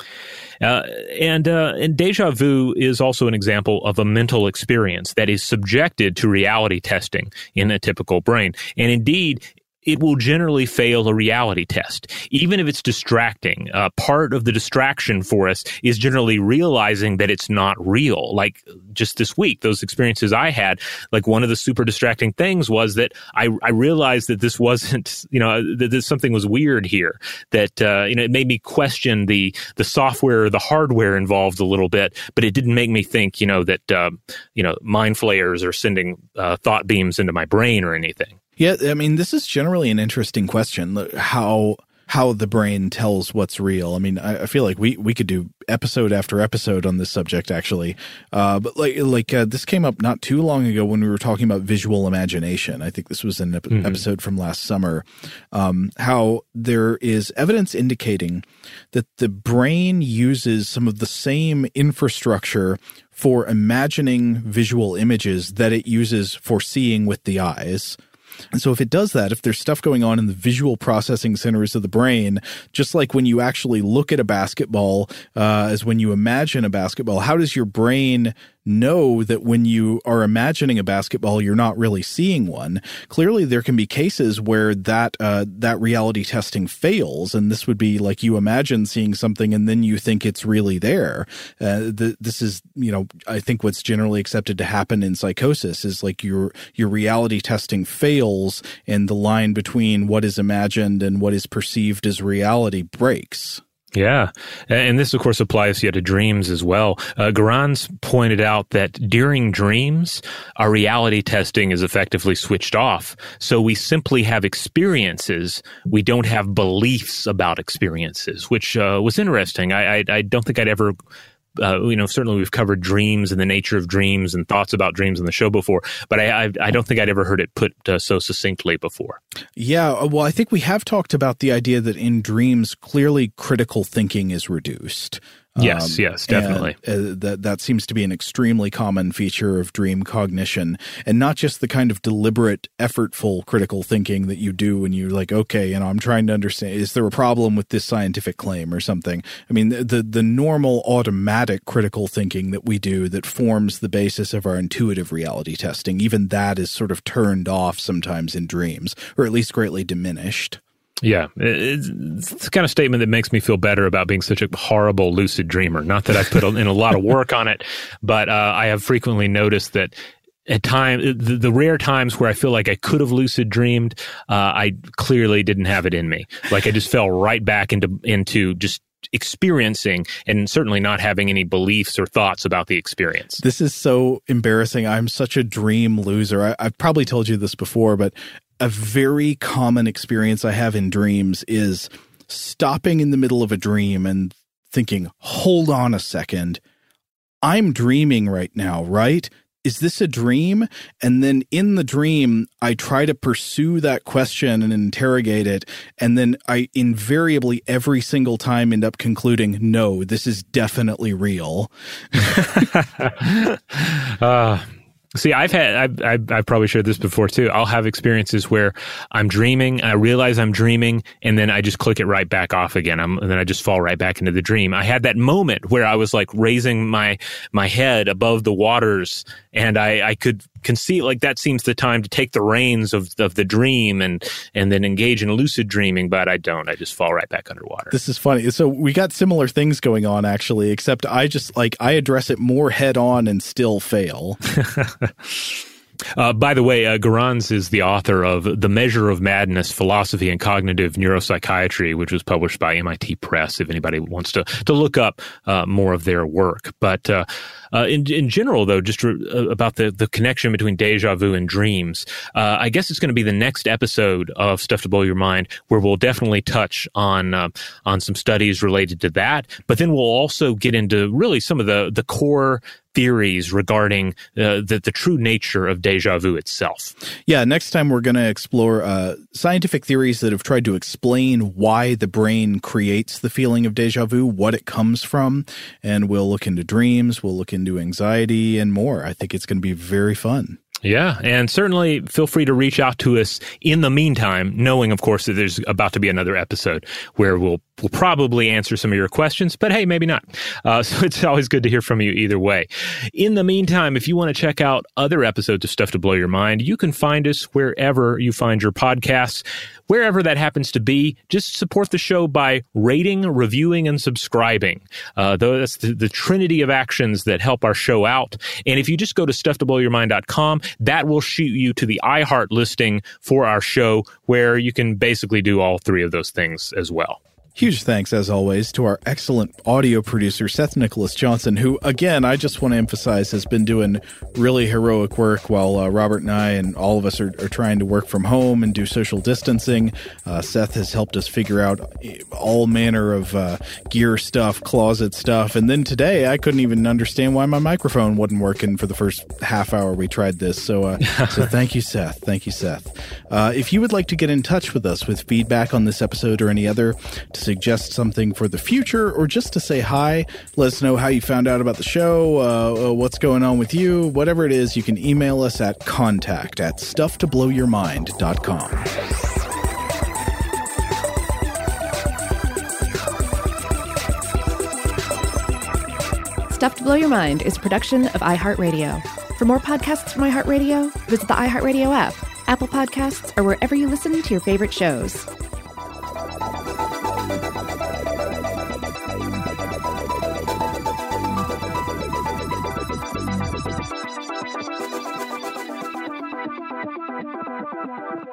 Uh, and uh, and deja vu is also an example of a mental experience that is subjected to reality testing in a typical brain. And indeed, it will generally fail a reality test, even if it's distracting. Uh, part of the distraction for us is generally realizing that it's not real. Like just this week, those experiences I had, like one of the super distracting things was that I, I realized that this wasn't, *laughs* you know, that this, something was weird here. That uh, you know, it made me question the the software or the hardware involved a little bit, but it didn't make me think, you know, that uh, you know, mind flayers are sending uh, thought beams into my brain or anything. Yeah, I mean, this is generally an interesting question. How how the brain tells what's real. I mean, I, I, feel like we we could do episode after episode on this subject actually. Uh, but like like uh, this came up not too long ago when we were talking about visual imagination. I think this was an ep- mm-hmm. episode from last summer. Um, how there is evidence indicating that the brain uses some of the same infrastructure for imagining visual images that it uses for seeing with the eyes. And so if it does that, if there's stuff going on in the visual processing centers of the brain, just like when you actually look at a basketball, uh, as when you imagine a basketball, how does your brain know that when you are imagining a basketball, you're not really seeing one. Clearly, there can be cases where that uh, that reality testing fails, and this would be like you imagine seeing something and then you think it's really there. Uh, the, this is, you know, I think what's generally accepted to happen in psychosis is like your your reality testing fails, and the line between what is imagined and what is perceived as reality breaks. Yeah. And this, of course, applies to dreams as well. Uh, Gerrans pointed out that during dreams, our reality testing is effectively switched off. So we simply have experiences. We don't have beliefs about experiences, which uh, was interesting. I, I, I don't think I'd ever uh, you know, certainly we've covered dreams and the nature of dreams and thoughts about dreams in the show before, but I, I, I don't think I'd ever heard it put uh, so succinctly before. Yeah, uh, well, I think we have talked about the idea that in dreams, clearly critical thinking is reduced. Yes, um, yes, definitely. And, uh, that that seems to be an extremely common feature of dream cognition, and not just the kind of deliberate, effortful critical thinking that you do when you're like, okay, you know, I'm trying to understand. Is there a problem with this scientific claim or something? I mean, the the, the normal automatic critical thinking that we do that forms the basis of our intuitive reality testing, even that is sort of turned off sometimes in dreams, or at least greatly diminished. Yeah, it's, the kind of statement that makes me feel better about being such a horrible lucid dreamer. Not that I've put in a lot of work on it, but uh, I have frequently noticed that at times, the, the, rare times where I feel like I could have lucid dreamed, uh, I clearly didn't have it in me. Like I just fell right back into into just experiencing and certainly not having any beliefs or thoughts about the experience. This is so embarrassing. I'm such a dream loser. I, have probably told you this before, but a very common experience I have in dreams is stopping in the middle of a dream and thinking, hold on a second. I'm dreaming right now, right? Is this a dream? And then in the dream, I try to pursue that question and interrogate it. And then I invariably, every single time, end up concluding, no, this is definitely real. uh, *laughs* See, I've had, I've, I've, probably shared this before too. I'll have experiences where I'm dreaming, I realize I'm dreaming, and then I just click it right back off again. I'm, and then I just fall right back into the dream. I had that moment where I was like raising my, my head above the waters and I, I could can see like that seems the time to take the reins of, of the dream and and then engage in lucid dreaming but i don't. I just fall right back underwater. This is funny. So we got similar things going on actually except i just like i address it more head on and still fail *laughs* Uh, by the way, uh, is the author of The Measure of Madness Philosophy and Cognitive Neuropsychiatry, which was published by MIT Press, if anybody wants to, to look up uh, more of their work. But uh, uh, in, in general, though, just re- uh, about the, the connection between deja vu and dreams, I guess it's going to be the next episode of Stuff to Blow Your Mind where we'll definitely touch on on some studies related to that. But then we'll also get into really some of the, the core theories regarding uh, the, the true nature of deja vu itself. Yeah, next time we're going to explore uh, scientific theories that have tried to explain why the brain creates the feeling of deja vu, what it comes from, and we'll look into dreams, we'll look into anxiety, and more. I think it's going to be very fun. Yeah, and certainly feel free to reach out to us in the meantime, knowing, of course, that there's about to be another episode where we'll we'll probably answer some of your questions, but hey, maybe not. Uh, *laughs* so it's always good to hear from you either way. In the meantime, if you want to check out other episodes of Stuff to Blow Your Mind, you can find us wherever you find your podcasts. Wherever that happens to be, just support the show by rating, reviewing, and subscribing. Uh, that's the, the trinity of actions that help our show out. And if you just go to stufftoblowyourmind.com, that will shoot you to the iHeart listing for our show, where you can basically do all three of those things as well. Huge thanks, as always, to our excellent audio producer, Seth Nicholas Johnson, who, again, I just want to emphasize has been doing really heroic work while uh, Robert and I and all of us are, are, trying to work from home and do social distancing. Uh, Seth has helped us figure out eh, all manner of uh, gear stuff, closet stuff. And then today, I couldn't even understand why my microphone wasn't working for the first half hour we tried this. So, uh, *laughs* so thank you, Seth. Thank you, Seth. Uh, if you would like to get in touch with us with feedback on this episode or any other, suggest something for the future or just to say hi, let us know how you found out about the show, uh, uh, what's going on with you, whatever it is, you can email us at contact at stufftoblowyourmind.com. Stuff to Blow Your Mind is a production of iHeartRadio. For more podcasts from iHeartRadio, visit the iHeartRadio app, Apple Podcasts, or wherever you listen to your favorite shows.